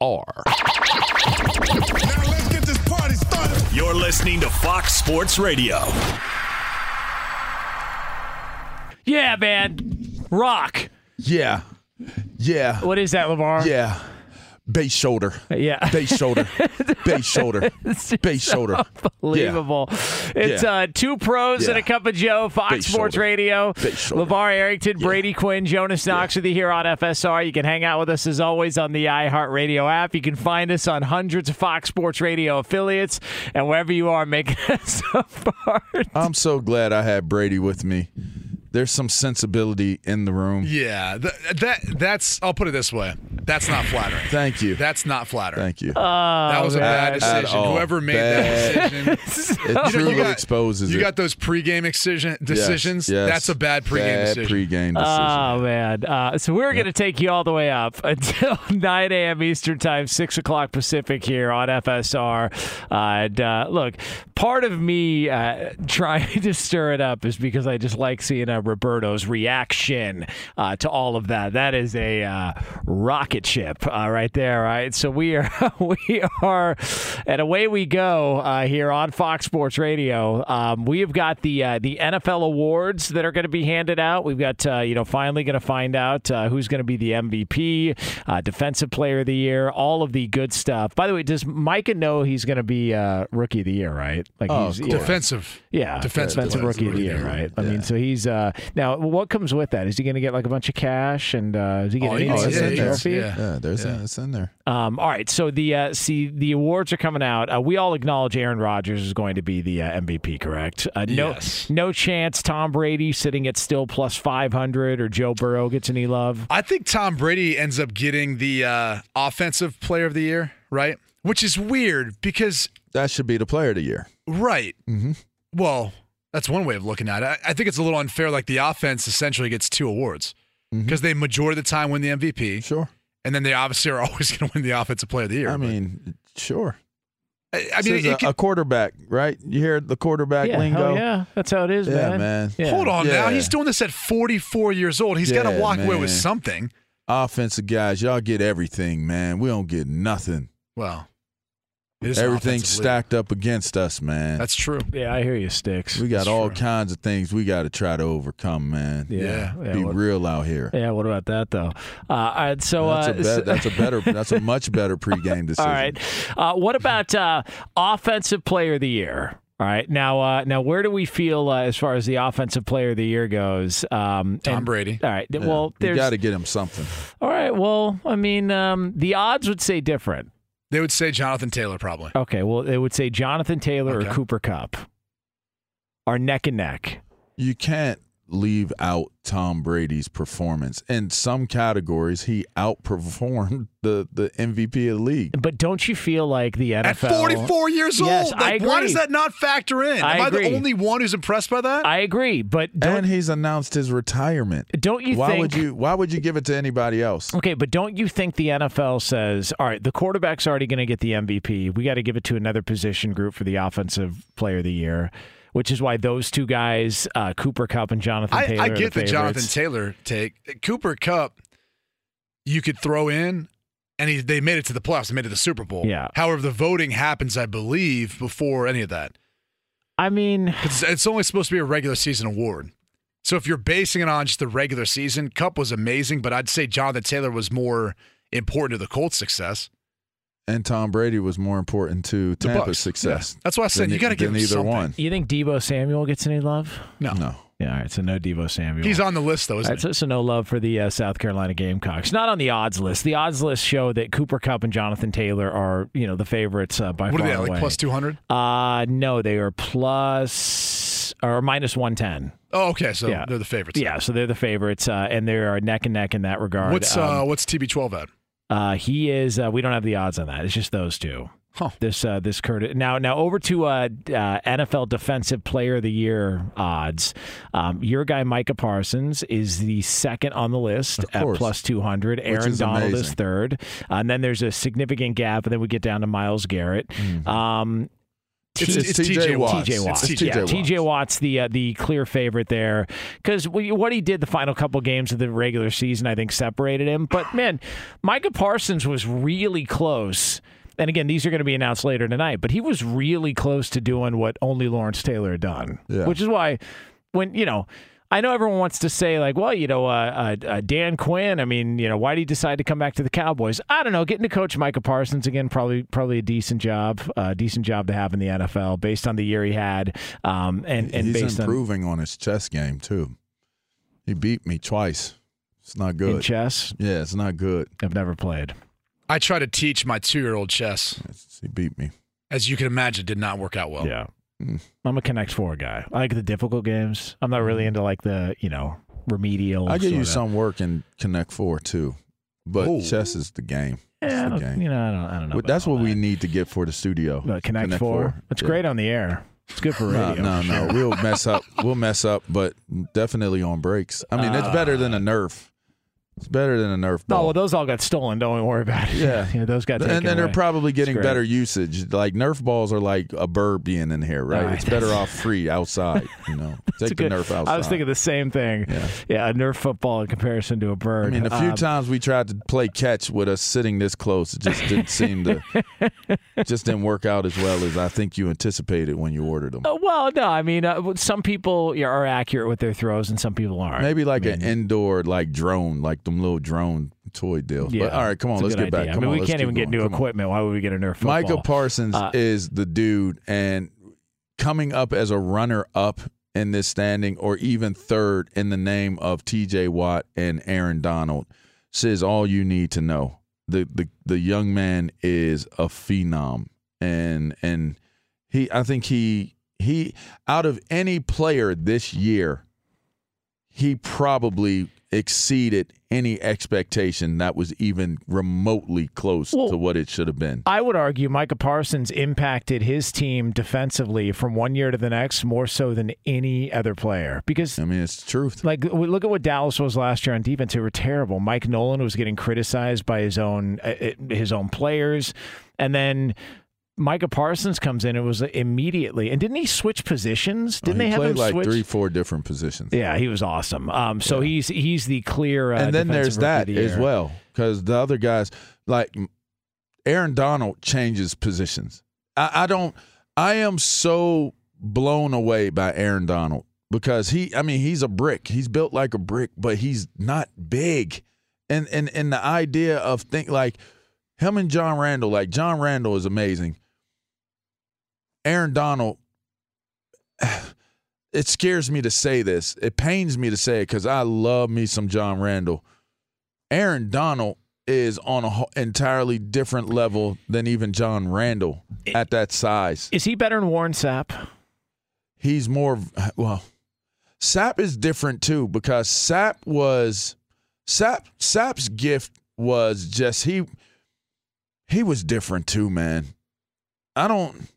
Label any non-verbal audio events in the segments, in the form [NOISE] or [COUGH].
Now let's get this party started. You're listening to Fox Sports Radio. Yeah, man. Rock. Yeah. Yeah. What is that, LaVar? Yeah. Base shoulder. Yeah. [LAUGHS] Base shoulder. Base shoulder. [LAUGHS] Base shoulder. Unbelievable. It's Yeah. uh, two pros and a cup of Joe, Fox Base Sports shoulder. Radio. Base shoulder. LaVar Arrington, Brady Quinn, Jonas Knox with you here on FSR. You can hang out with us as always on the iHeartRadio app. You can find us on hundreds of Fox Sports Radio affiliates and wherever you are making [LAUGHS] us a part. I'm so glad I had Brady with me. There's some sensibility in the room. Yeah, th- that that's. I'll put it this way. That's not flattering. Thank you. That's not flattering. Thank you. that was a bad At- at decision. Whoever made Bad. that decision, [LAUGHS] it you know, truly you got, exposes you it. got those pregame excision, decisions. yes. That's a bad pregame Bad decision. pregame decision. Oh man! Uh, so we're going to take you all the way up [LAUGHS] until 9 a.m. Eastern Time, 6 o'clock Pacific here on FSR. Uh, and uh, look, part of me uh, [LAUGHS] trying to stir it up is because I just like seeing uh, Roberto's reaction uh, to all of that. That is a uh, rocket ship uh, right there, right? So we are [LAUGHS] we are, and away we go uh, here on Fox Sports Radio. Um, we have got the uh, the NFL awards that are going to be handed out. We've got uh, you know finally going to find out uh, who's going to be the MVP, uh, Defensive Player of the Year, all of the good stuff. By the way, does Micah know he's going to be uh, Rookie of the Year? Right? Like Oh, he's yeah. Defensive. Yeah, Defensive defensive player. rookie of the year, right? I mean, so he's uh, now. What comes with that? Is he going to get like a bunch of cash and uh, is he Oh, getting he Oh, anything it's in in the there. trophy? Yeah. Yeah, there's A, it's in there. Um, all right, so the uh, see the awards are coming out. Uh, we all acknowledge Aaron Rodgers is going to be the uh, MVP, correct? Uh, no, Yes. no chance Tom Brady sitting at still plus five hundred or Joe Burrow gets any love. I think Tom Brady ends up getting the uh, offensive player of the year, right? Which is weird because, That should be the player of the year. right? Mhm. Well, that's one way of looking at it. I, I think it's a little unfair. Like the offense essentially gets two awards mm-hmm. because they majority of the time win the MVP, Sure. and then they obviously are [LAUGHS] always going to win the offensive player of the year. I But- mean, sure. I, I mean, is it a, can- a quarterback, right? You hear the quarterback yeah, lingo? hell yeah, that's how it is, Yeah, man. man. Yeah. hold on now. He's doing this at 44 years old. He's got to Yeah, walk away with something. Offensive guys, y'all get everything, man. We don't get nothing. Well, it is an Everything's stacked up against us, man. That's true. Yeah, I hear you, sticks. we got That's all true. kinds of things we got to try to overcome, man. yeah, Yeah. yeah, Be what, real out here. yeah. What about that though? Uh, all right, so That's, uh, a be- so- that's a better. [LAUGHS] That's a much better pregame decision. [LAUGHS] All right. Uh, what about uh, offensive player of the year? All right. Now, uh, now, where do we feel uh, as far as the offensive player of the year goes? Um, Tom and- Brady. All right. Yeah, Well, you there's. got to get him something. all right. Well, I mean, um, the odds would say different. They would say Jonathan Taylor probably. Okay. Well, they would say Jonathan Taylor or Cooper Kupp are neck and neck. You can't leave out Tom Brady's performance. In some categories, he outperformed [LAUGHS] the the MVP of the league. But don't you feel like the NFL At 44 years Yes, old, I like, why does that not factor in? I Am I the only one who's impressed by that? I agree, but and he's announced his retirement. don't you why think would you why would you give it to anybody else? Okay, but don't you think the NFL says, all right, the quarterback's already going to get the MVP. We got to give it to another position group for the offensive player of the year, which is why those two guys, uh, Cooper Kupp and Jonathan Taylor, I are get the the Jonathan. Taylor take. Cooper Kupp, you could throw in, and he, they made it to the playoffs. They made it to the Super Bowl. Yeah. However, the voting happens, I believe, before any of that. I mean, It's, it's only supposed to be a regular season award. So if you're basing it on just the regular season, Kupp was amazing, but I'd say Jonathan Taylor was more important to the Colts' success. And Tom Brady was more important to Tampa's success. Yeah. That's why I said than- you got to give than him either something. one. you think Deebo Samuel gets any love? No. No. Yeah, all right, so no Deebo Samuel. He's on the list, though, All isn't right, so, so no love for the uh, South Carolina Gamecocks. Not on the odds list. The odds list show that Cooper Kupp and Jonathan Taylor are, you know, the favorites uh, by he? What are far they away. like plus 200? Uh, no, they are plus or minus 110. Oh, okay. So Yeah. they're the favorites. Yeah, so they're the favorites, uh, and they are neck and neck in that regard. What's Um, uh, what's TB12 at? Uh, he is. Uh, we don't have the odds on that. It's just those two. Huh. This uh, this Curtis now now over to uh, uh, NFL Defensive Player of the Year odds. Um, your guy Micah Parsons is the second on the list at plus two hundred. Aaron is Donald is third, uh, and then there's a significant gap, and then we get down to Myles Garrett. Um, It's, It's it's, TJ TJ Watts. Watts. TJ Watts. It's yeah, TJ TJ Watts. Watts, the uh, the clear favorite there, because what he did the final couple games of the regular season, I think, separated him. But man, Micah Parsons was really close. And again, these are going to be announced later tonight. But he was really close to doing what only Lawrence Taylor had done, Yeah. which is why when you know. I know everyone wants to say like, well, you know, uh, uh, uh, Dan Quinn. I mean, you know, why did he decide to come back to the Cowboys? I don't know. Getting to coach Micah Parsons again, probably probably a decent job, uh, decent job to have in the NFL based on the year he had, um, and and He's based improving on his chess game too. He beat me twice. It's not on in good. chess. yeah, it's not good. I've never played. I try to teach my two-year-old chess. He beat me. As you can imagine, did not work out well. Yeah. Mm. I'm a Connect Four guy. I like the difficult games. I'm not really into like the you know remedial. I give you sorta- some work in Connect Four too, but Oh. chess is the game. It's Yeah, the game. you know, I don't, I don't know. Well, that's all what we need to get for the studio. But Connect, Connect Four. Four. It's Yeah. great on the air. It's good for radio. no, no. [LAUGHS] We'll mess up. We'll mess up, but definitely on breaks. I mean, it's better than a Nerf. It's better than a Nerf ball. well, those all got stolen. Don't worry about it. Yeah. [LAUGHS] know, those got taken and then they're away. probably getting better usage. Like Nerf balls are like a bird being in here, right? Right. It's better [LAUGHS] off free outside. You know, [LAUGHS] take the good- Nerf outside. I was thinking the same thing. Yeah. Yeah, a Nerf football in comparison to a bird. I mean, a few Um, times we tried to play catch with us sitting this close. It just didn't seem to, just didn't work out as well as I think you anticipated when you ordered them. uh, well, no, I mean, uh, some people are accurate with their throws, and some people aren't. Maybe like an indoor like drone, like them little drone toy deals. Yeah. But all right, come on, let's get back. idea. Come I mean, on, we can't even get going. new Come on. equipment. Why would we get a Nerf football? Micah Parsons Uh, is the dude, and coming up as a runner up in this standing, or even third in the name of T.J. Watt and Aaron Donald, says all you need to know. The the the young man is a phenom, and and he, I think he he out of any player this year, he probably exceeded any expectation that was even remotely close Well, to what it should have been. I would argue Micah Parsons impacted his team defensively from one year to the next more so than any other player because I mean, it's the truth. like look at what Dallas was last year on defense; they were terrible. Mike Nolan was getting criticized by his own uh, his own players, and then Micah Parsons comes in and was immediately. And didn't he switch positions? Didn't Oh, he they have him like switch? three, four different positions. Yeah, he was awesome. Um, so he's he's the clear. Uh, and then there's that the as well, because the other guys, like Aaron Donald, changes positions. I, I don't. I am so blown away by Aaron Donald because he. I mean, he's a brick. He's built like a brick, but he's not big. And and and the idea of think like him and John Randle. Like John Randle is amazing. Aaron Donald. [SIGHS] It scares me to say this. It pains me to say it because I love me some John Randle. Aaron Donald is on a ho- entirely different level than even John Randle at that size. Is he better than Warren Sapp? He's more well. Sapp is different too because Sapp was Sapp Sapp's gift was just he he was different too, man. I don't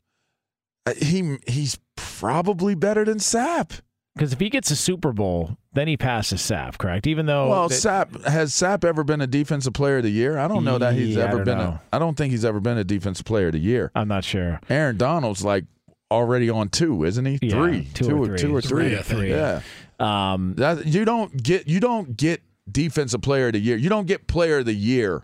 he he's probably better than Sapp. Because if he gets a Super Bowl, then he passes Sapp, correct? Even though Well, that- Sapp has Sapp ever been a defensive player of the year? I don't know that he's Yeah, ever don't been know. a I don't think he's ever been a defensive player of the year. I'm not sure. Aaron Donald's like already on two, isn't he? Yeah, three, two or or two or Three, three. I think. Yeah, Um, that, you don't get you don't get defensive player of the year. You don't get player of the year.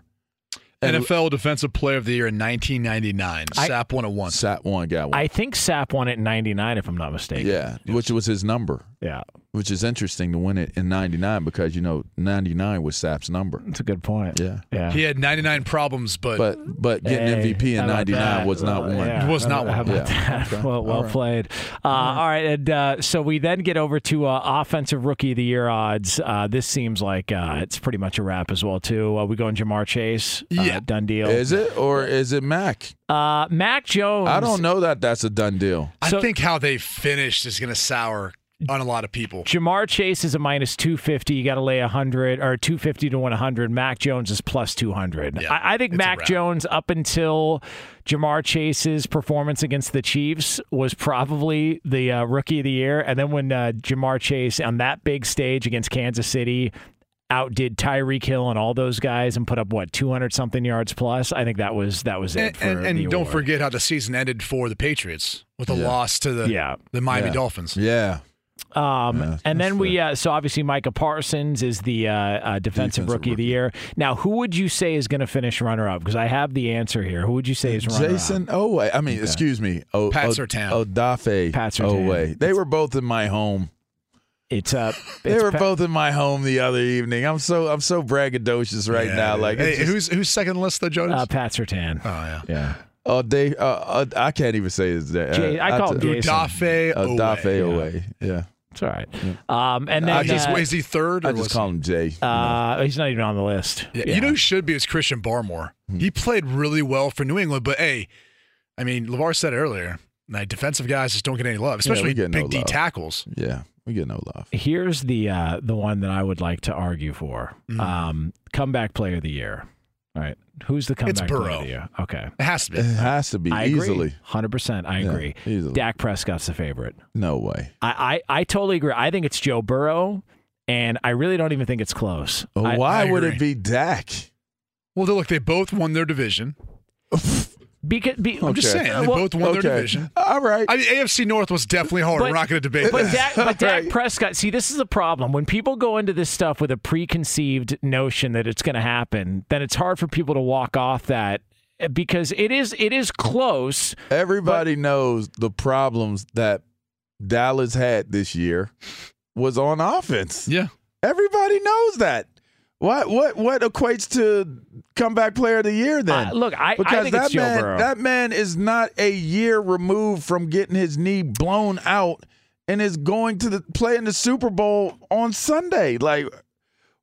And NFL Defensive Player of the Year in 1999. I- Sapp won it oh once. Sapp one got one. I think Sapp won it in '99, if I'm not mistaken. yeah, which was his number. Yeah, Which is interesting to win it in '99 because you know '99 was Sapp's number. that's a good point. Yeah, yeah. He had 99 problems, but, but but getting Hey, MVP in '99 was not Well, one. yeah, Was not How one. about Yeah. that? Okay. [LAUGHS] Well, well All right. played. Uh, all right, and uh, so we then get over to uh, offensive rookie of the year odds. Uh, this seems like uh, it's pretty much a wrap as well too. Uh, we going Ja'Marr Chase? Uh, Yeah. done deal. Is it or is it Mac? uh, Mac Jones? I don't know that that's a done deal. I So- think how they finished is going to sour on a lot of people. Ja'Marr Chase is a minus 250. You got to lay 100 or 250 to 100. Mac Jones is plus 200. Yeah, I, I think Mac. Jones, up until Ja'Marr Chase's performance against the Chiefs, was probably the uh, rookie of the year. And then when uh, Ja'Marr Chase on that big stage against Kansas City outdid Tyreek Hill and all those guys and put up what 200 something yards plus, I think that was that was it. And, for and, and the don't award. forget how the season ended for the Patriots with a Yeah. loss to the Yeah. the Miami Yeah. Dolphins. Yeah. Um, Yeah, and then that's we, uh, so obviously Micah Parsons is the uh, uh, defensive, Defensive rookie, of the year. Now, who would you say is going to finish runner up? Because I have the answer here. Who would you say is runner Jason up? Oweh. I mean, excuse me. O, Pat o, Surtain. Odafe Pat Surtain. Oweh. They were both in my home. It's uh, [LAUGHS] They it's were Pa- both in my home the other evening. I'm so I'm so braggadocious right Yeah. now. Like hey, just- who's who's second on the list though, Jonas? uh, Pat Surtain. oh yeah. yeah, oh they uh, uh, I can't even say his name. Jay- I call him t- Jason. Udafe Odafe Oweh. Oway. Yeah. it's all right. Um, and then I Is, just- uh, is he third? Or I was just he- call him Jay. uh, he's not even on the list. Yeah, You know who should be was Christian Barmore. Hmm. He played really well for New England, but hey, I mean, LaVar said earlier. Like, defensive guys just don't get any love, especially get big no D love. tackles. yeah. We get no love. Here's the uh, the one that I would like to argue for. Mm. Um, comeback player of the year. All right, who's the comeback player Burrow. of the year? Okay, It has to be. It has to be I easily. agree. Hundred percent, I Yeah, agree. easily. Dak Prescott's the favorite. No way. I, I, I totally agree. I think it's Joe Burrow, and I really don't even think it's close. Well, I- Why I would it be Dak? Well, look, they both won their division. [LAUGHS] because be, I'm just saying, they Well, both won okay. their division. All right. I mean, AFC North was definitely hard. But- We're not going to debate But that. Dak, but [LAUGHS] Dak Right. Prescott, see, this is the problem. When people go into this stuff with a preconceived notion that it's going to happen, then it's hard for people to walk off that eh, because it is it is close. Everybody knows the problems that Dallas had this year was on offense. yeah. Everybody knows that. What what what equates to comeback player of the year then? Uh, look, I, I because think that it's man Burrow. that man is not a year removed from getting his knee blown out and is going to the play in the Super Bowl on Sunday. Like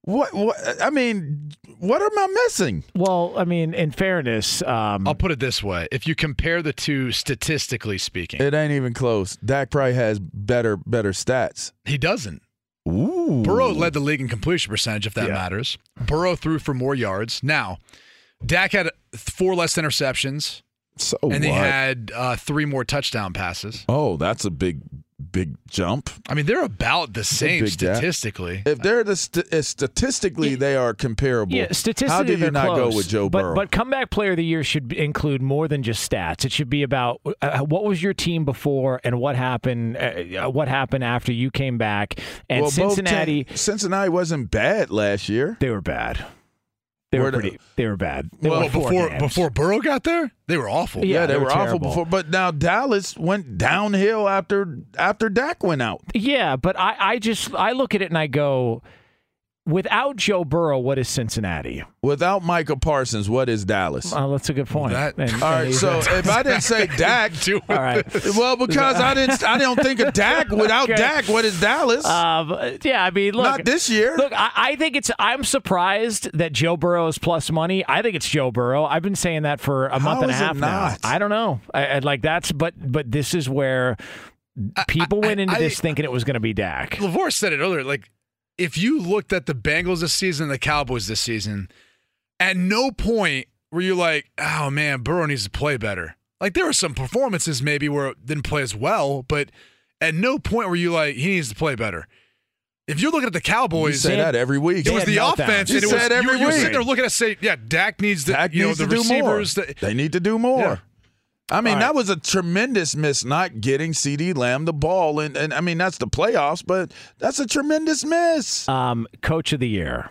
what what I mean, what am I missing? well, I mean, in fairness, um, I'll put it this way: if you compare the two statistically speaking, It ain't even close. Dak probably has better better stats. he doesn't. Ooh. Burrow led the league in completion percentage, if that Yeah. matters. Burrow threw for more yards. Now, Dak had four less interceptions, So and they had uh, three more touchdown passes. Oh, that's a big big jump. I mean, they're about the same big gap. statistically. If they're the st- uh, statistically they are comparable. Yeah, statistically, how do you not close, go with Joe but, Burrow? But comeback player of the year should include more than just stats. It should be about uh, what was your team before and what happened. Uh, what happened after you came back? And well, Cincinnati, team- Cincinnati wasn't bad last year. they were bad. They Were were pretty. They were bad. They well, before games. before Burrow got there, they were awful. Yeah, Yeah, they, they were were, awful before. But now Dallas went downhill after after Dak went out. Yeah, but I, I just I look at it and I go, without Joe Burrow, what is Cincinnati? Without Michael Parsons, what is Dallas? Oh, that's a good point. That- And- All and right, so if I didn't say [LAUGHS] Dak, Do all right. well, because I didn't, I don't think of Dak. Without Okay. Dak, what is Dallas? Um, yeah, I mean, look, Not this year. Look, I, I think it's. I'm surprised that Joe Burrow is plus money. I think it's Joe Burrow. I've been saying that for a How month and a is it half now. I don't know. I, I like that's, but but this is where people I- went into I- this thinking it was going to be Dak. LaVar said it earlier. Like, if you looked at the Bengals this season, and the Cowboys this season, at no point were you like, "Oh man, Burrow needs to play better." Like, there were some performances maybe where it didn't play as well, but at no point were you like, "He needs to play better." If you're looking at the you Cowboys, say that every week. it was the meltdowns. offense, You and it was said every you were, you were sitting there looking at say, "Yeah, Dak needs the Dak you know needs the to do more. receivers." That, They need to do more. Yeah. I mean, All that was a tremendous miss not getting CeeDee Lamb the ball, and, and I mean that's the playoffs, but that's a tremendous miss. Um, Coach of the year.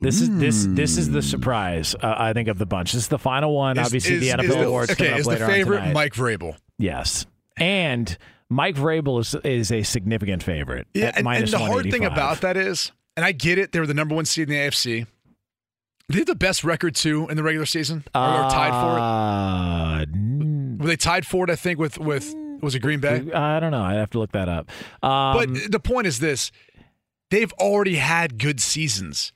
This is this this is the surprise uh, I think of the bunch. This is the final one. is- Obviously, is- the is NFL awards Okay, coming up is the favorite. Mike Vrabel? Yes, and Mike Vrabel is is a significant favorite. Yeah, and, and the hard thing about that is, and I get it, they were the number one seed in the AFC. They have the best record too in the regular season, or, or tied for Uh, it. Were they tied for it? I think with with was it Green Bay? I don't know. I'd have to look that up. Um, But the point is this: they've already had good seasons,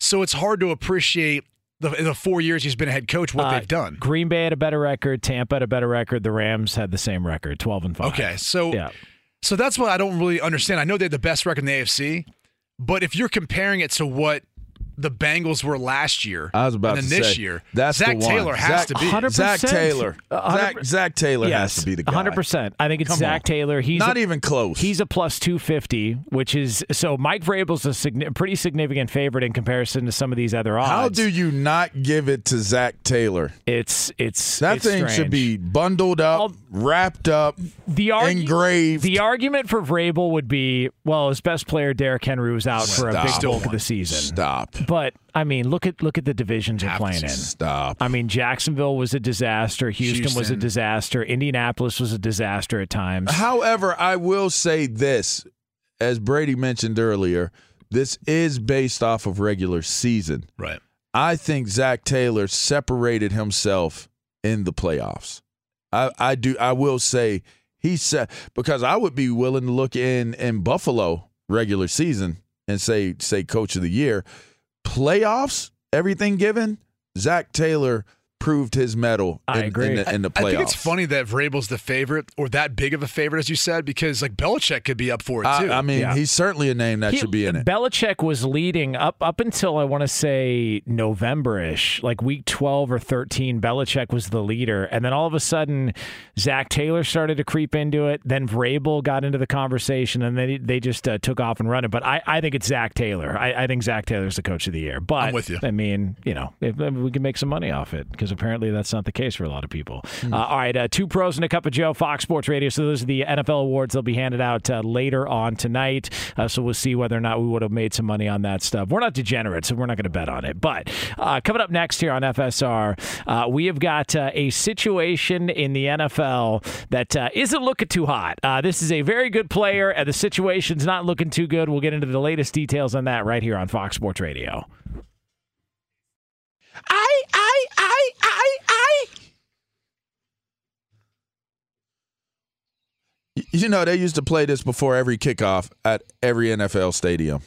so it's hard to appreciate the the four years he's been a head coach what uh, they've done. Green Bay had a better record. Tampa had a better record. The Rams had the same record, twelve and five. Okay, so Yeah. So that's what I don't really understand. I know they had the best record in the AFC, but if you're comparing it to what the Bengals were last year, I was about and to then this say, year, that's Zac the one. Taylor has Zac- to be. 100%. Zac Taylor. Zac, Zac Taylor yes, has to be the guy. 100%. I think it's Come Zac on. Taylor. He's Not a, even close. He's a plus 250, which is so Mike Vrabel's a signi- pretty significant favorite in comparison to some of these other odds. How do you not give it to Zac Taylor? it's it's That it's thing strange. should be bundled up, I'll- wrapped up, the argu- engraved. The argument for Vrabel would be, well, his best player Derrick Henry was out for a big Still bulk of the season. Stop. But I mean, look at look at the divisions you're playing to in. Stop. I mean, Jacksonville was a disaster. Houston, was a disaster. Indianapolis was a disaster at times. However, I will say this, as Brady mentioned earlier, this is based off of regular season. right. I think Zac Taylor separated himself in the playoffs. I, I do. I will say he said because I would be willing to look in in Buffalo regular season and say say coach of the year. Playoffs, everything given, Zac Taylor proved his medal I in, agree. in, the, in the I think it's funny that Vrabel's the favorite or that big of a favorite, as you said, because like Belichick could be up for it too. I, I mean, Yeah. he's certainly a name that He- should be in it. Belichick was leading up up until I want to say November-ish, like week 12 or 13. Belichick was the leader, and then all of a sudden, Zac Taylor started to creep into it. Then Vrabel got into the conversation, and then they just uh, took off and run it. But I, I think it's Zac Taylor. I, I think Zac Taylor's the coach of the year. But I'm with you. I mean, you know, if, if we can make some money off it because apparently that's not the case for a lot of people. Hmm. Uh, all right, uh, two pros and a cup of Joe, Fox Sports Radio. So those are the NFL awards. They'll be handed out uh, later on tonight. Uh, so we'll see whether or not we would have made some money on that stuff. We're not degenerates, so we're not going to bet on it. But uh, coming up next here on FSR, uh, we have got uh, a situation in the NFL that uh, not looking too hot. Uh, this is a very good player, and the situation's not looking too good. We'll get into the latest details on that right here on Fox Sports Radio. I, I, I, I, I. You know, they used to play this before every kickoff at every NFL stadium.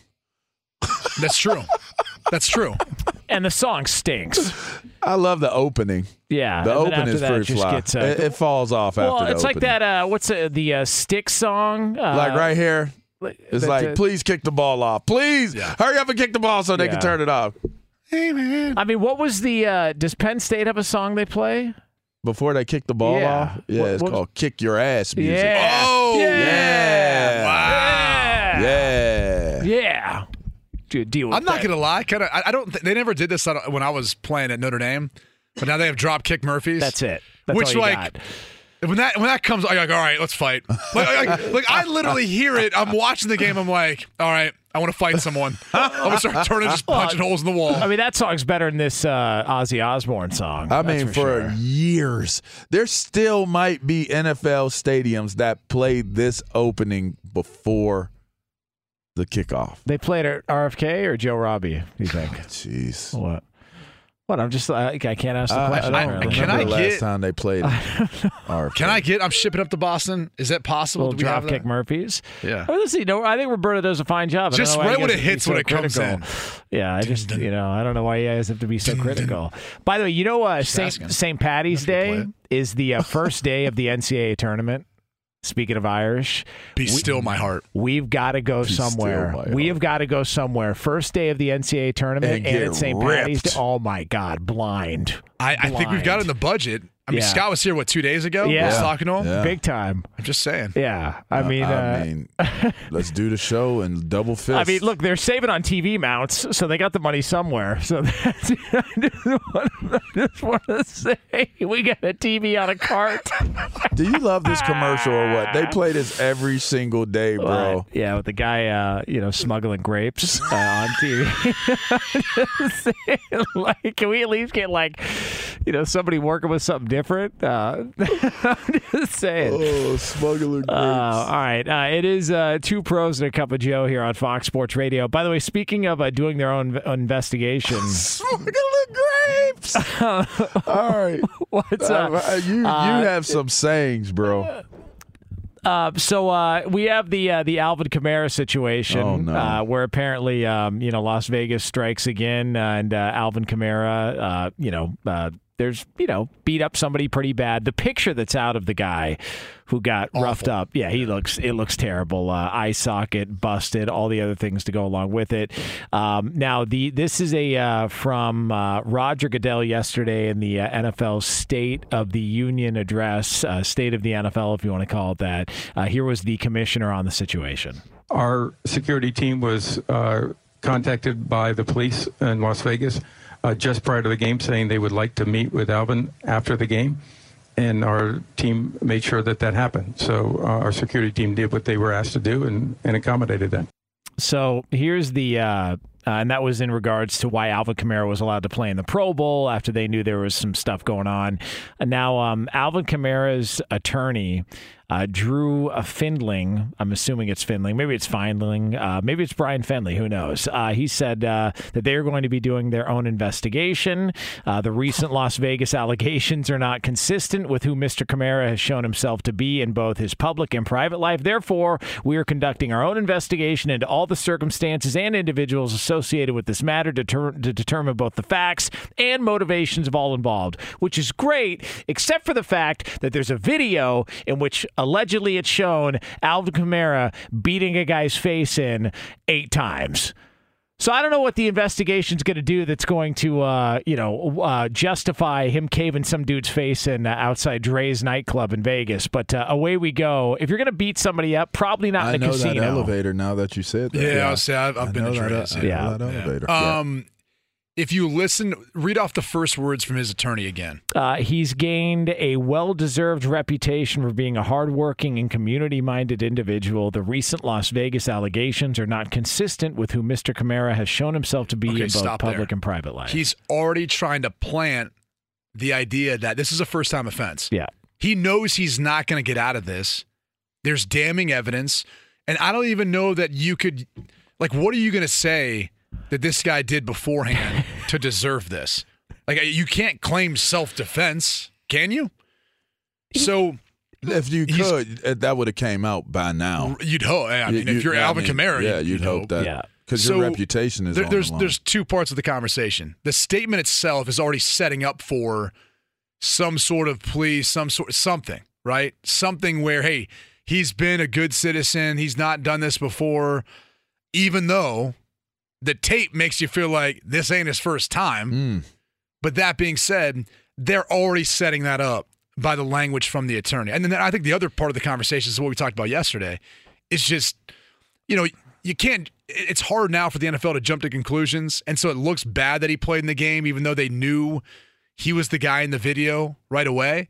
[LAUGHS] That's true. That's true. And the song stinks. I love the opening. Yeah, The and then open is that, it pretty fly. gets, uh, it, it falls off well, after the it's like opening. that. Uh, what's uh, the uh, stick song? Uh, Like right here. It's that, like, uh, please kick the ball off. Please Yeah. hurry up and kick the ball so they Yeah. can turn it off. Hey man. I mean, what was the? Uh, does Penn State have a song they play? Before they kick the ball Yeah. off? Yeah, What- it's what- called Kick Your Ass music. Yeah. Oh, yeah. Yeah. Yeah. Yeah. Yeah. Dude, deal with I'm not that. gonna lie. Kind of. I, I don't. Th- they never did this when I was playing at Notre Dame, but now they have Dropkick Murphys. That's it. That's Which, all you like, got. When that when that comes, I'm like, all right, let's fight. Like, like, like, I literally hear it. I'm watching the game. I'm like, all right, I want to fight someone. I'm gonna start turning, just punching holes in the wall. I mean, that song's better than this uh, Ozzy Osbourne song. I mean, for, for, sure. years, there still might be NFL stadiums that played this opening before the kickoff. they played at RFK or Joe Robbie. You think? [SIGHS] Jeez. what? What? I'm just. I, I can't ask the I, question. I I- don't apparently. can remember I the last time they played. RFK. [LAUGHS] Can I get? I'm shipping up to Boston. Is that possible? Little Do we have dropkick that? Murphys. Yeah. Oh, let's see. No, I think Roberta does a fine job. Just right when it have to be hits so when it comes critical. Yeah, I just you know I don't know why you guys have to be so critical. By the way, you know uh, Saint. Saint Patty's That's a good Day is the uh, first [LAUGHS] day of the NCAA tournament. Speaking of Irish, Be still my heart. we've got to go Be somewhere. We have got to go somewhere. First day of the NCAA tournament, And and, it's St. Patty's Oh my God, blind, I, I think we've got in the budget. I mean, Yeah. Scott was here what two days ago. Yeah. I was talking to him. Yeah. big time. I'm just saying. Yeah, I mean, uh, I mean, [LAUGHS] let's do the show and double fist. I mean, look, they're saving on TV mounts, so they got the money somewhere. So [LAUGHS] that's, I just want, I just want to say we got a TV on a cart. do you love this commercial or what? They play this every single day, bro. But, yeah, with the guy, uh, you know, smuggling grapes uh, on TV. [LAUGHS] Just saying, like, can we at least get like, you know, somebody working with something different? Uh, [LAUGHS] I'm just saying. Oh, smuggler grapes. Uh, all right. Uh, it is uh, two pros and a cup of Joe here on Fox Sports Radio. By the way, speaking of uh, doing their own investigation, [LAUGHS] smuggler grapes. [LAUGHS] All right. what's up? Uh, you you Uh, have some sayings, bro. Uh, so uh, we have the uh, the Alvin Kamara situation, Oh, no. uh, where apparently um, you know Las Vegas strikes again, uh, and uh, Alvin Kamara, uh, you know. There's you know beat up somebody pretty bad. The picture that's out of the guy who got Awful. roughed up, yeah, he looks it looks terrible. Uh, eye socket busted, all the other things to go along with it. Um, now the this is a uh, from uh, Roger Goodell yesterday in the uh, NFL State of the Union address, uh, State of the NFL, if you want to call it that. Uh, here was the commissioner on the situation. Our security team was uh, contacted by the police in Las Vegas uh, just prior to the game saying they would like to meet with Alvin after the game. And our team made sure that that happened. So uh, our security team did what they were asked to do and, and accommodated that. So here's the, uh, uh, and that was in regards to why Alvin Kamara was allowed to play in the Pro Bowl after they knew there was some stuff going on. Now um, Alvin Kamara's attorney. Uh, Drew Findling, I'm assuming it's Findling, maybe it's Findling, uh, maybe it's Brian Findley, who knows? Uh, he said uh, that they are going to be doing their own investigation. Uh, the recent Las Vegas allegations are not consistent with who Mr. Kamara has shown himself to be in both his public and private life. Therefore, we are conducting our own investigation into all the circumstances and individuals associated with this matter to, ter- to determine both the facts and motivations of all involved, which is great, except for the fact that there's a video in which allegedly it's shown Alvin Kamara beating a guy's face in eight times. So I don't know what the investigation's going to do that's going to, uh, you know, uh, justify him caving some dude's face in uh, outside Drai's nightclub in Vegas. But uh, away we go. If you're going to beat somebody up, probably not I in the know casino. that elevator now that you said that. Yeah, I'll say I've, I've I been know to that, Drai's. I know Yeah. that elevator. Yeah. If you listen, read off the first words from his attorney again. Uh, he's gained a well deserved reputation for being a hardworking and community minded individual. The recent Las Vegas allegations are not consistent with who Mr. Kamara has shown himself to be Okay, in both public there. and private life. He's already trying to plant the idea that this is a first time offense. yeah. He knows he's not going to get out of this. There's damning evidence. And I don't even know that you could, like, what are you going to say that this guy did beforehand to deserve this? Like, you can't claim self defense, can you? So if you could, uh, that would have came out by now. you'd hope. I mean, You- if you're you- I Alvin mean, Kamara, yeah, you'd, you'd hope that. Yeah. because So, your reputation is There- on there's the line. there's two parts of the conversation. The statement itself is already setting up for some sort of plea, some sort something, right? Something where hey, he's been a good citizen, he's not done this before, even though the tape makes you feel like this ain't his first time. Mm. But that being said, they're already setting that up by the language from the attorney. And then I think the other part of the conversation is what we talked about yesterday. It's just, you know, you can't. It's hard now for the NFL to jump to conclusions, and so it looks bad that he played in the game, even though they knew he was the guy in the video right away.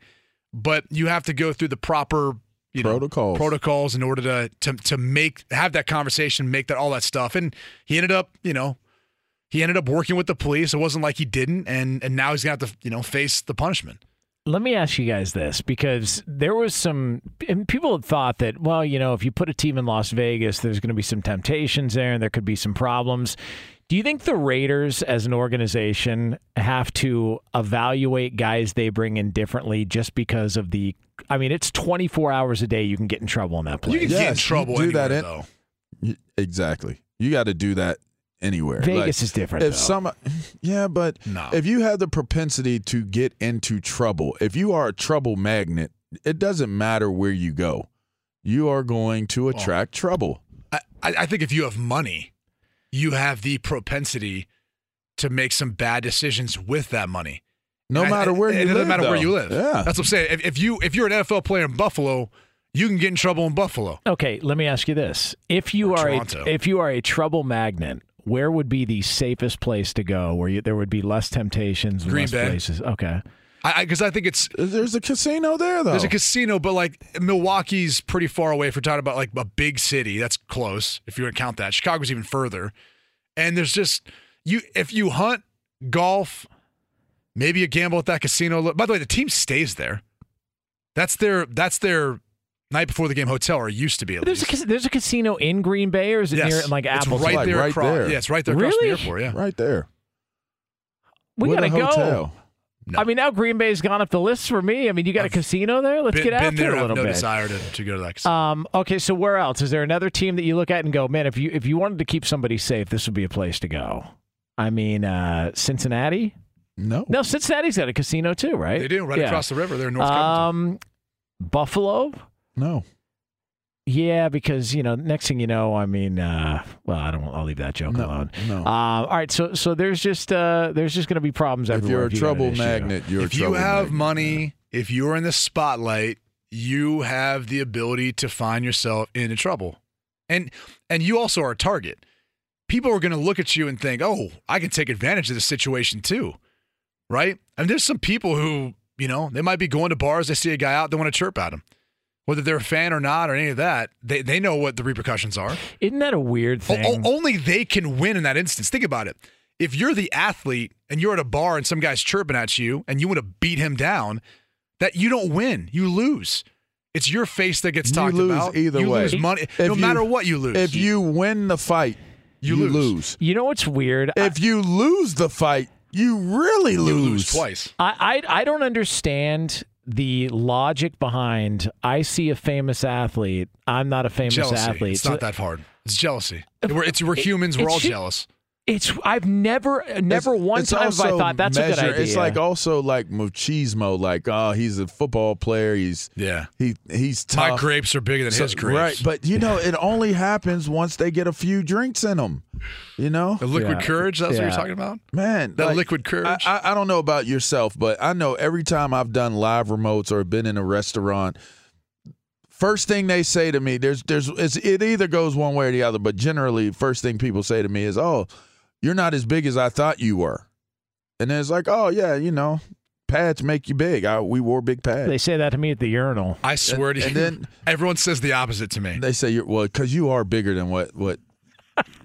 But you have to go through the proper you know, Protocols. protocols in order to to to make have that conversation, make that all that stuff. And he ended up, you know, he ended up working with the police. It wasn't like he didn't, and and now he's gonna have to you know face the punishment. Let me ask you guys this because there was some and people had thought that well you know if you put a team in Las Vegas there's going to be some temptations there and there could be some problems. Do you think the Raiders as an organization have to evaluate guys they bring in differently just because of the I mean it's 24 hours a day you can get in trouble in that place. You can get in Yes, you trouble do anywhere, that in- though. You- exactly. You got to do that anywhere. Vegas Like, is different If though. some, [LAUGHS] yeah, but No. if you have the propensity to get into trouble, if you are a trouble magnet, it doesn't matter where you go. You are going to oh. attract trouble. I, I I think if you have money, you have the propensity to make some bad decisions with that money. No And I- matter where it you doesn't live. matter where you live. Yeah. that's what I'm saying. If, if you if you're an NFL player in Buffalo, you can get in trouble in Buffalo. Okay, let me ask you this: if you Or are Toronto. a, if you are a trouble magnet, where would be the safest place to go where you, there would be less temptations, Green less Bay. places? Okay, I because I, think it's There's a casino there, though. There's a casino, but like Milwaukee's pretty far away. If we're talking about like a big city, that's close. If you want to count that, Chicago's even further. And there's just you if you hunt, golf, maybe you gamble at that casino. By the way, the team stays there. That's their that's their night before the game hotel, or used to be at there's a least. cas- there's a casino in Green Bay, or is it yes, near like Apple? it's right Like there right across. there. Yeah, it's right there across from the Really? airport. Yeah, right there. we With gotta a go. No. I mean, now Green Bay's gone up the list for me. I mean, you got a I've casino there. Let's been, get after there. it a little no bit. desire to, to go to that casino. Um, okay, so where else is there another team that you look at and go, man, if you if you wanted to keep somebody safe, this would be a place to go. I mean, uh, Cincinnati. No. No, Cincinnati's got a casino too, right? They do right Yeah. across the river. They're in North Covington. Um, Buffalo. No. Yeah, because you know, next thing you know, I mean, uh, well, I don't. I'll leave that joke No, alone. no. Uh, all right, so so there's just uh, there's just going to be problems If everywhere. you're a you got an trouble issue. magnet, you're if a you have magnet. money, if you're in the spotlight, you have the ability to find yourself into trouble. And and you also are a target. People are going to look at you and think, "Oh, I can take advantage of this situation too." Right? And there's some people who, you know, they might be going to bars, they see a guy out, they want to chirp at him. Whether they're a fan or not or any of that, they, they know what the repercussions are. Isn't that a weird thing? o- only they can win in that instance. Think about it. If you're the athlete and you're at a bar and some guy's chirping at you and you want to beat him down, that you don't win. You lose. It's your face that gets talked You talked lose about. either you way. lose money. If no you- matter what you lose. If you win the fight, You you, lose. lose. you know what's weird? If you lose the fight, you really you lose. lose twice. I, I I don't understand the logic behind. I see a famous athlete. I'm not a famous Jealousy. athlete. It's So not that hard. It's jealousy. We're, it's, we're humans. We're it's all ju- jealous. It's I've never never It's- one it's time have I thought that's a good idea. It's like also like machismo, like oh, he's a football player. He's Yeah. he he's tough. My grapes are bigger than So- his grapes. Right, but you know it only happens once they get a few drinks in them. You know, the liquid Yeah. courage, that's what you're talking about? man, That like, liquid courage? I, I don't know about yourself, but I know every time I've done live remotes or been in a restaurant, first thing they say to me, there's there's it's, it either goes one way or the other, but generally, first thing people say to me is, "Oh, you're not as big as I thought you were," and then it's like, "Oh yeah, you know, pads make you big. I, we wore big pads." they say that to me at the urinal. I swear to and then- [LAUGHS] everyone says the opposite to me. They say you're well because you are bigger than what what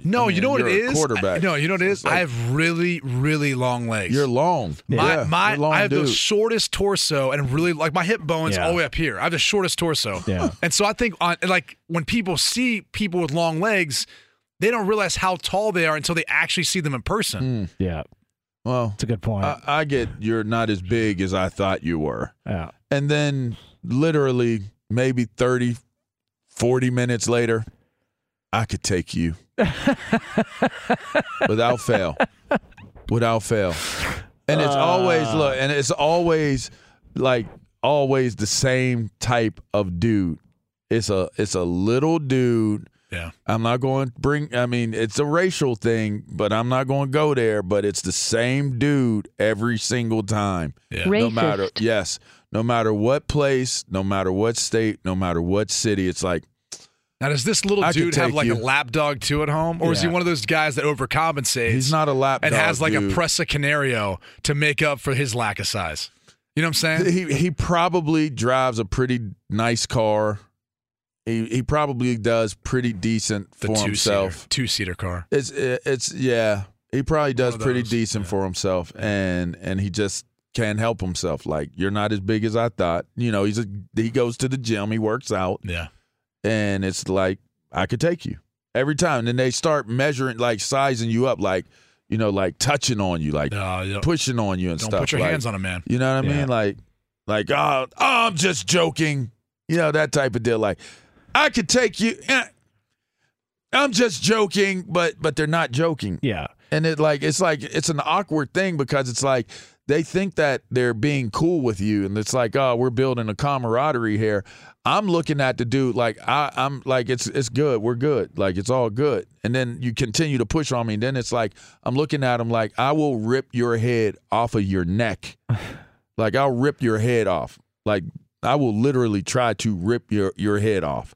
No, I mean, you know what it is. you're a is? quarterback. No, you know what it is? like- I have really, really long legs. you're long. My, yeah, my, you're long I have dude. the shortest torso and really like my hip bones Yeah. all the way up here. I have the shortest torso. Yeah. And so I think on like when people see people with long legs, they don't realize how tall they are until they actually see them in person. Hmm. Yeah, well, it's a good point. I, I get you're not as big as I thought you were. yeah. And then literally maybe 30, 40 minutes later, I could take you without fail. Without fail. And it's ah. always, look, and it's always like, always the same type of dude. It's a it's a little dude. Yeah. I'm not going to bring I mean, it's a racial thing, but I'm not going to go there, but it's the same dude every single time. Yeah. No matter yes, no matter what place, no matter what state, no matter what city, it's like Now does this little I dude have like you. a lapdog too at home? Or is he one of those guys that overcompensates he's not a lap and dog, has like dude. a Presa Canario to make up for his lack of size? You know what I'm saying? He he probably drives a pretty nice car. He he probably does pretty decent The for two himself. two seater car. It's it's yeah. He probably does pretty decent yeah. for himself, and and he just can't help himself. Like you're not as big as I thought. You know, he's a he goes to the gym, he works out, Yeah. And it's like I could take you every time. And then they start measuring, like sizing you up, like you know, like touching on you, like No, you don't, pushing on you and stuff. don't stuff. put your like, hands on a man. You know what I Yeah. mean? Like, like oh, oh, I'm just joking. You know that type of deal. Like, I could take you. eh, I'm just joking, but but they're not joking. Yeah. And it like it's like it's an awkward thing because it's like they think that they're being cool with you, and it's like oh we're building a camaraderie here. I'm looking at the dude like I, I'm like it's it's good, we're good, like it's all good, and then you continue to push on me. And then it's like I'm looking at him like I will rip your head off of your neck, [LAUGHS] like I'll rip your head off, like I will literally try to rip your your head off.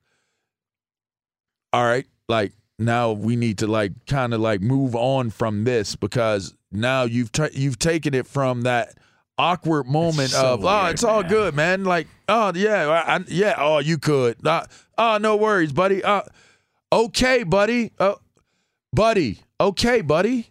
All right, like now we need to like kind of like move on from this because now you've ta you've taken it from that awkward moment so of oh weird, it's all man. good man like oh yeah I, I- yeah oh you could uh, oh no worries buddy uh, okay buddy uh, buddy okay buddy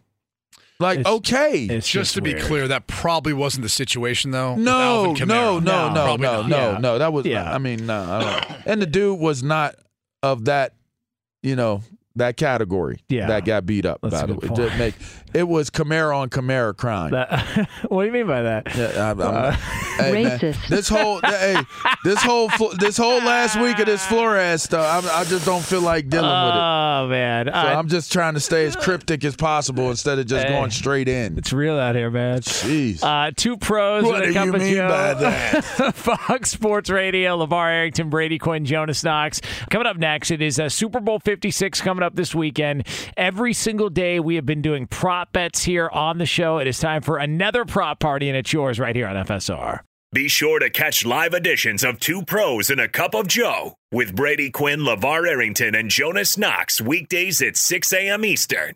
like It's- okay It's Just to be clear, that probably wasn't the situation though. no, no, no, No, no, no, no, Yeah. no. That was, Yeah. I mean, no. I don't. And the dude was not of that, you know, that category. Yeah. that got beat up. That's by the good way, It didn't make it was Camaro on Camaro crime. That- [LAUGHS] what do you mean by that? Yeah, I'm- I'm- [LAUGHS] hey, man, Racist. this whole hey, this whole this whole last week of this [LAUGHS] Flores stuff, I'm, I just don't feel like dealing with it. Oh man, So I- I'm just trying to stay as cryptic as possible instead of just Hey. going straight in. it's real out here, man. Jeez. Uh, two pros What with a do you mean Joe. by that? Fox Sports Radio, LaVar Arrington, Brady Quinn, Jonas Knox. Coming up next, it is uh, Super Bowl 56 coming up this weekend. Every single day we have been doing prop bets here on the show. It is time for another prop party, and it's yours right here on FSR. Be sure to catch live editions of Two Pros and a Cup of Joe with Brady Quinn, LaVar Arrington, and Jonas Knox weekdays at 6 a.m. Eastern,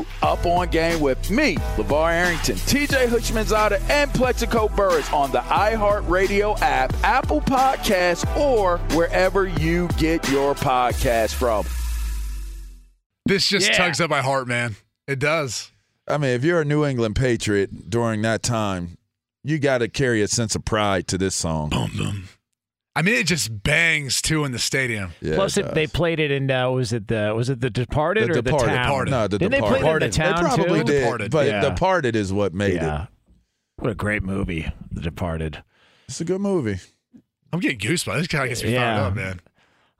Up on Game with me, LaVar Arrington, TJ Houshmandzadeh, and Plaxico Burress on the iHeartRadio app, Apple Podcasts, or wherever you get your podcast from. This just Yeah. tugs at my heart, man. It does. I mean, if you're a New England Patriot during that time, you got to carry a sense of pride to this song. I mean, it just bangs too in the stadium. Yeah, Plus, it it, they played it in uh, was it the was it the Departed The or Departed. the Town? Departed. No, the Didn't they play Departed. it in the Town They probably too? did, Departed. but Yeah. Departed is what made Yeah. it. What a great movie, The Departed. It's a good movie. I'm getting goosebumps. This kind of gets me Yeah. fired up, man.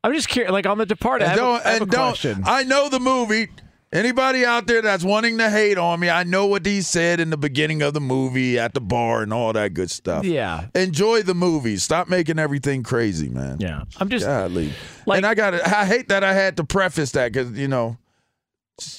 I'm just curious, like on The Departed. I And have, don't, a, I have and a don't. question. I know the movie. Anybody out there that's wanting to hate on me, I know what he said in the beginning of the movie at the bar and all that good stuff. yeah, Enjoy the movie. Stop making everything crazy, man. yeah. I'm just Godly. Like- and I got I hate that I had to preface that because you know.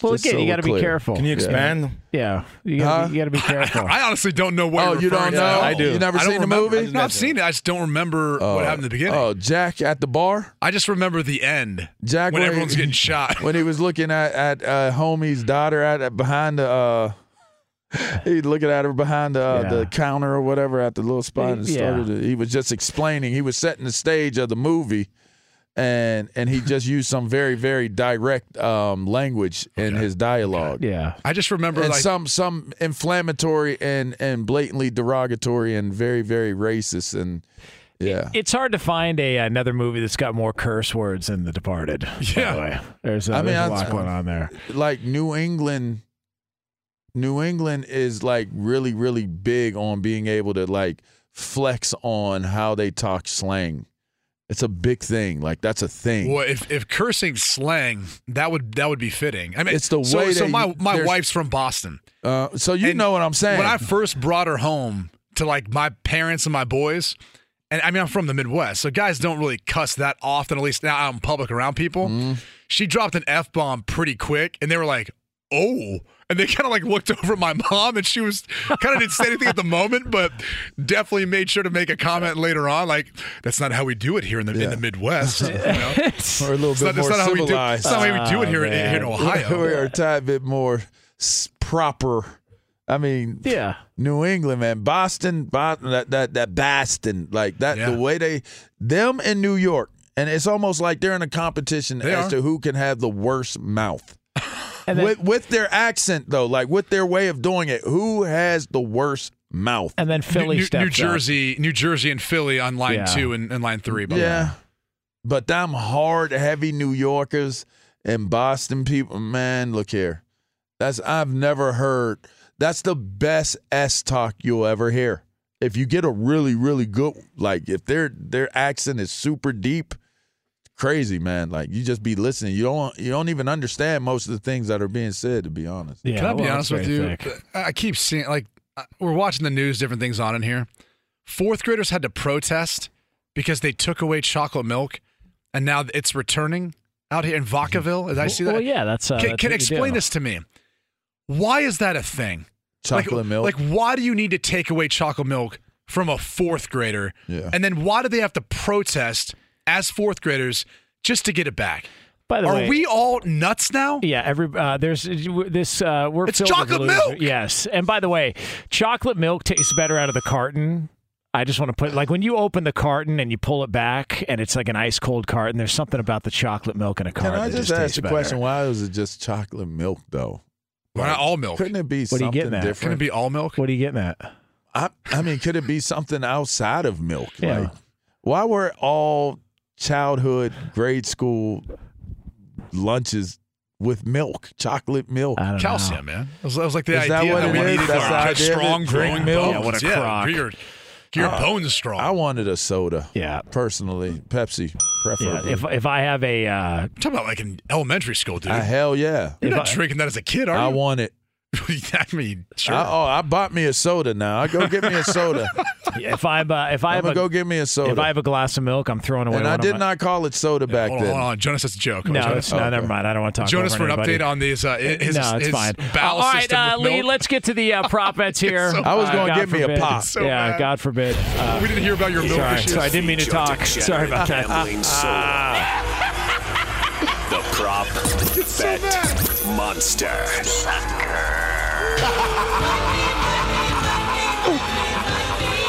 Well again. so you got to be careful. Can you expand? Yeah, you got Huh? to you be careful. I honestly don't know what Oh, you're you don't referring to know? I do. You never I don't seen the movie? No, I've seen it. I just don't remember Oh. what happened in the beginning. Oh, Jack at the bar. I just remember the end Jack when when everyone's he- getting shot. [LAUGHS] when he was looking at at uh, homie's daughter at, at behind the uh [LAUGHS] he looking at her behind the uh, Yeah. the counter or whatever at the little spot and Yeah. started to- he was just explaining he was setting the stage of the movie and and he just used some very very direct um language in his dialogue yeah, I just remember and like some some inflammatory and and blatantly derogatory and very very racist and yeah it's hard to find a another movie that's got more curse words than The Departed. by Yeah. the way. there's, I mean, there's a that's- lot going on there. like New England New England is like really really big on being able to like flex on how they talk slang. It's a big thing. Like that's a thing. Well, if, if cursing slang, that would that would be fitting. I mean, It's the way So that my my wife's from Boston. Uh, so you And know what I'm saying. When I first brought her home to like my parents and my boys, and I mean I'm from the Midwest, so guys don't really cuss that often. At least now in public around people. Mm-hmm. She dropped an f bomb pretty quick, and they were like, "Oh." And they kind of like looked [LAUGHS] over at my mom, and she was kind of didn't say anything at the moment, but definitely made sure to make a comment later on, like, "That's not how we do it here in the in the Midwest." you [LAUGHS] know? or a little It's bit not, more it's not how we do. civilized. It's not how we do it here, Oh, in, here in. Ah, Ohio. [LAUGHS] We're a tad bit more proper. I mean, Yeah, New England, man, Boston, Boston, that that that Boston, like that, Yeah. the way they, them in New York, and it's almost like they're in a competition They as are. to who can have the worst mouth. And then with with their accent though, like with their way of doing it, who has the worst mouth? and then Philly New, steps New up. Jersey, New Jersey, and Philly on line Yeah. two and, and line three. by the way. Yeah, but them hard, heavy New Yorkers and Boston people, man, look here. That's I've never heard. That's the best S talk you'll ever hear. If you get a really, really good, like if their their accent is super deep, crazy man. Like you just be listening. You don't you don't even understand most of the things that are being said. To be honest, Yeah, Can I be honest with you? thick. I keep seeing like we're watching the news, different things on in here. Fourth graders had to protest because they took away chocolate milk, and now it's returning out here in Vacaville. Did I see that? Well, yeah, that's. Uh, can that's can you explain this to me? Why is that a thing? chocolate like, milk. Like, why do you need to take away chocolate milk from a fourth grader? Yeah. And then why do they have to protest as fourth graders just to get it back? By the way Are way, we all nuts now? Yeah, every uh, there's this. Uh, we're It's filled with chocolate milk! Yes, and by the way, chocolate milk tastes better out of the carton. I just want to put like when you open the carton and you pull it back and it's like an ice cold carton. There's something about the chocolate milk in a Can carton. I that just just ask tastes the better. question? Why is it just chocolate milk though? Why not all milk? Couldn't it be What are you something getting at? Can different? it be all milk? What are you getting at? I, I mean, could it be something outside of milk? Yeah. Like, why were all childhood, grade school lunches with milk, chocolate milk? I don't Calcium, man. That was, that was like the Is that idea what that, it we is? needed That's to the of strong, Drink growing milk? Yeah, what a yeah, crock. Your, your bones strong. I wanted a soda. Yeah. Personally, Pepsi, Yeah, if if I have a uh, I'm talking about like in elementary school, dude. Ah, hell yeah. You're if not I- drinking that as a kid, are I you? want it. [LAUGHS] I mean, sure. I, oh, I bought me a soda now. I go get me a soda. if I'm uh, if I I'm have a go get me a soda. if I have a glass of milk, I'm throwing away. and one I of did my- not call it soda back hold on, then. hold on. Jonas, that's a joke. No, Jonas, it's, no, never mind. I don't want to talk. Jonas over for an anybody. update on these. Uh, [LAUGHS] his, no, it's his fine. bowel all right, uh, Lee, let's get to the uh, [LAUGHS] prop bets here. so I was gonna God get me a forbid. pop. So yeah, bad. God forbid. Uh, we didn't hear about your milk sorry, issues. sorry, I didn't mean to talk. Sorry about that. The prop bet monster.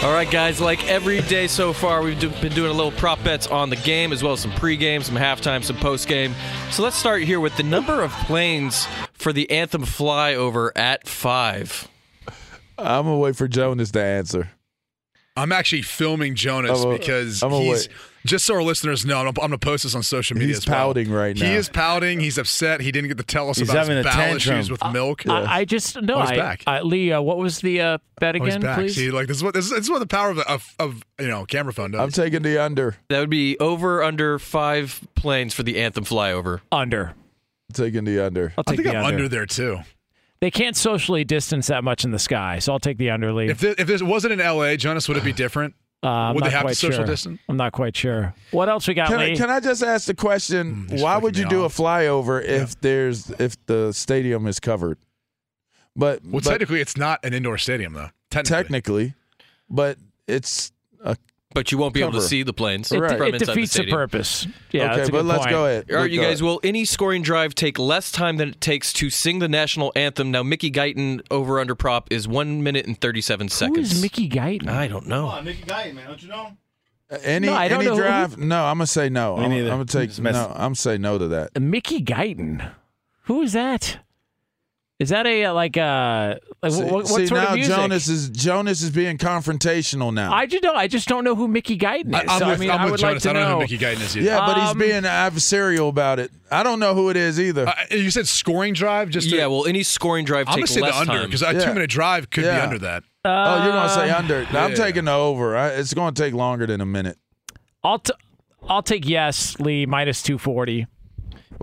All right, guys. Like every day so far, we've do- been doing a little prop bets on the game, as well as some pregame, some halftime, some postgame. So let's start here with the number of planes for the Anthem flyover at five. I'm gonna wait for Jonas to answer. I'm actually filming Jonas I'm a- because I'm he's wait. just so our listeners know. I'm, I'm gonna post this on social media. He's as well. pouting right now. He is pouting. He's upset. He didn't get to tell us He's about having his a bowel tantrum. issues with milk. I, I just no. Oh, he's I, back. I, Lee, uh, what was the uh, bet Oh, he's again, back. please? See, like this is what this is, this is what the power of, of of you know camera phone does. I'm taking the under. That would be over under five planes for the Anthem flyover. Under. taking the under. I'll I think the I'm under. under there too. They can't socially distance that much in the sky, so I'll take the under. Lee. If this, if this wasn't in L.A., Jonas, would it be different? Uh, would they have to social sure. distance? I'm not quite sure. What else we got, Can Lee? I, can I just ask the question? Mm, why would you me do a flyover if there's if the stadium is covered? But, Well, but technically, it's not an indoor stadium though. Technically, technically, but it's a, But you won't be able to see the planes it, Right. from it inside defeats the the, stadium. purpose. Yeah, okay. that's a but good let's point. go ahead. All right, you guys. ahead. Will any scoring drive take less time than it takes to sing the national anthem? Now, Mickey Guyton over under prop is one minute and thirty-seven seconds. is Mickey Guyton? I don't know. Mickey Guyton, man, don't you know? Uh, any No, I don't any know who- drive? No, I'm gonna say no. Me I'm, neither. I'm gonna take Just messing. no. I'm gonna say no to that. Mickey Guyton. Who is that? Is that a uh, like uh like See, what, what see, sort now of music? Jonas is Jonas is being confrontational now. I just don't. I just don't know who Mickey Guyton is. I, am so, with, I mean, I'm I with would Jonas. like to I don't know know. who Mickey Guyton is either. yeah, but he's Um, being adversarial about it. I don't know who it is either. Uh, you said scoring drive. Just to, Yeah, well, any scoring drive I'm gonna takes say the less under time. because a Yeah. two minute drive could be under that. oh, you're gonna say Uh, under. I'm taking the over. I, it's gonna take longer than a minute. I'll t- I'll take yes, Lee minus two forty.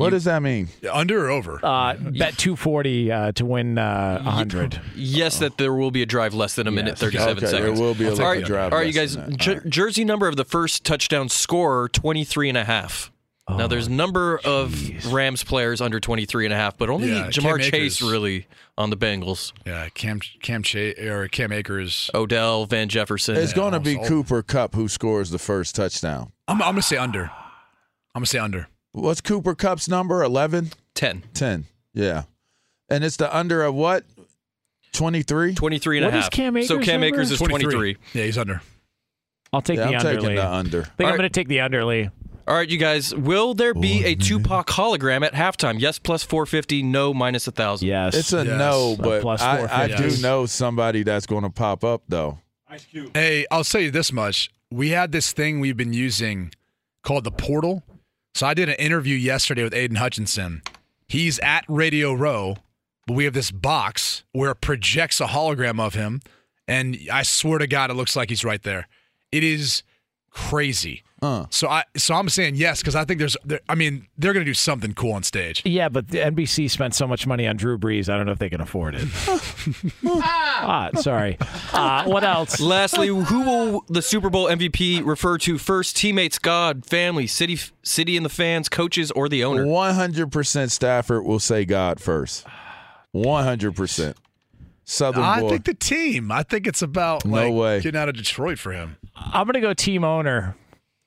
What does that mean? Under or over? Uh, bet two forty uh, to win uh, hundred. yes, that there will be a drive less than a minute Yes. thirty-seven okay, seconds. there will be a I'll little right, drive. all right, you guys. than that. Jer- All right. Jersey number of the first touchdown scorer 23 and a half. now there's a number of Rams players under 23 and a half, but only Yeah, Ja'Marr Cam Chase Akers. really on the Bengals. yeah, Cam Cam Cha- or Cam Akers. Odell, Van Jefferson. It's going to be Cooper Kupp who scores the first touchdown. I'm, I'm gonna say under. I'm gonna say under. What's Cooper Kupp's number? 11? 10. 10. Yeah. And it's the under of what? 23? 23 and a What is half. Cam so Akers' Cam number? Akers is 23. Yeah, he's under. I'll take Yeah, the I'm under. taking Lee. the I think All I'm right. going to take the under, Lee. All right, you guys. Will there be a Tupac hologram at halftime? Yes, plus 450. No, minus a minus 1,000. Yes. It's a Yes. no, A but plus I, I 450. do know somebody that's going to pop up, though. Ice Cube. Hey, I'll say you this much. We had this thing we've been using called the portal. So I did an interview yesterday with Aidan Hutchinson. He's at Radio Row, but we have this box where it projects a hologram of him, and I swear to God, it looks like he's right there. It is crazy. Uh. So I, so I'm saying yes because I think there's, there, I mean, they're gonna do something cool on stage. Yeah, but the NBC spent so much money on Drew Brees. I don't know if they can afford it. [LAUGHS] ah, sorry. Uh, what else? Lastly, who will the Super Bowl MVP refer to first? Teammates, God, family, city, city, and the fans, coaches, or the owner? 100% Stafford will say God first. 100%. Southern I boy. think the team. I think it's about No like way. getting out of Detroit for him. I'm going to go team owner.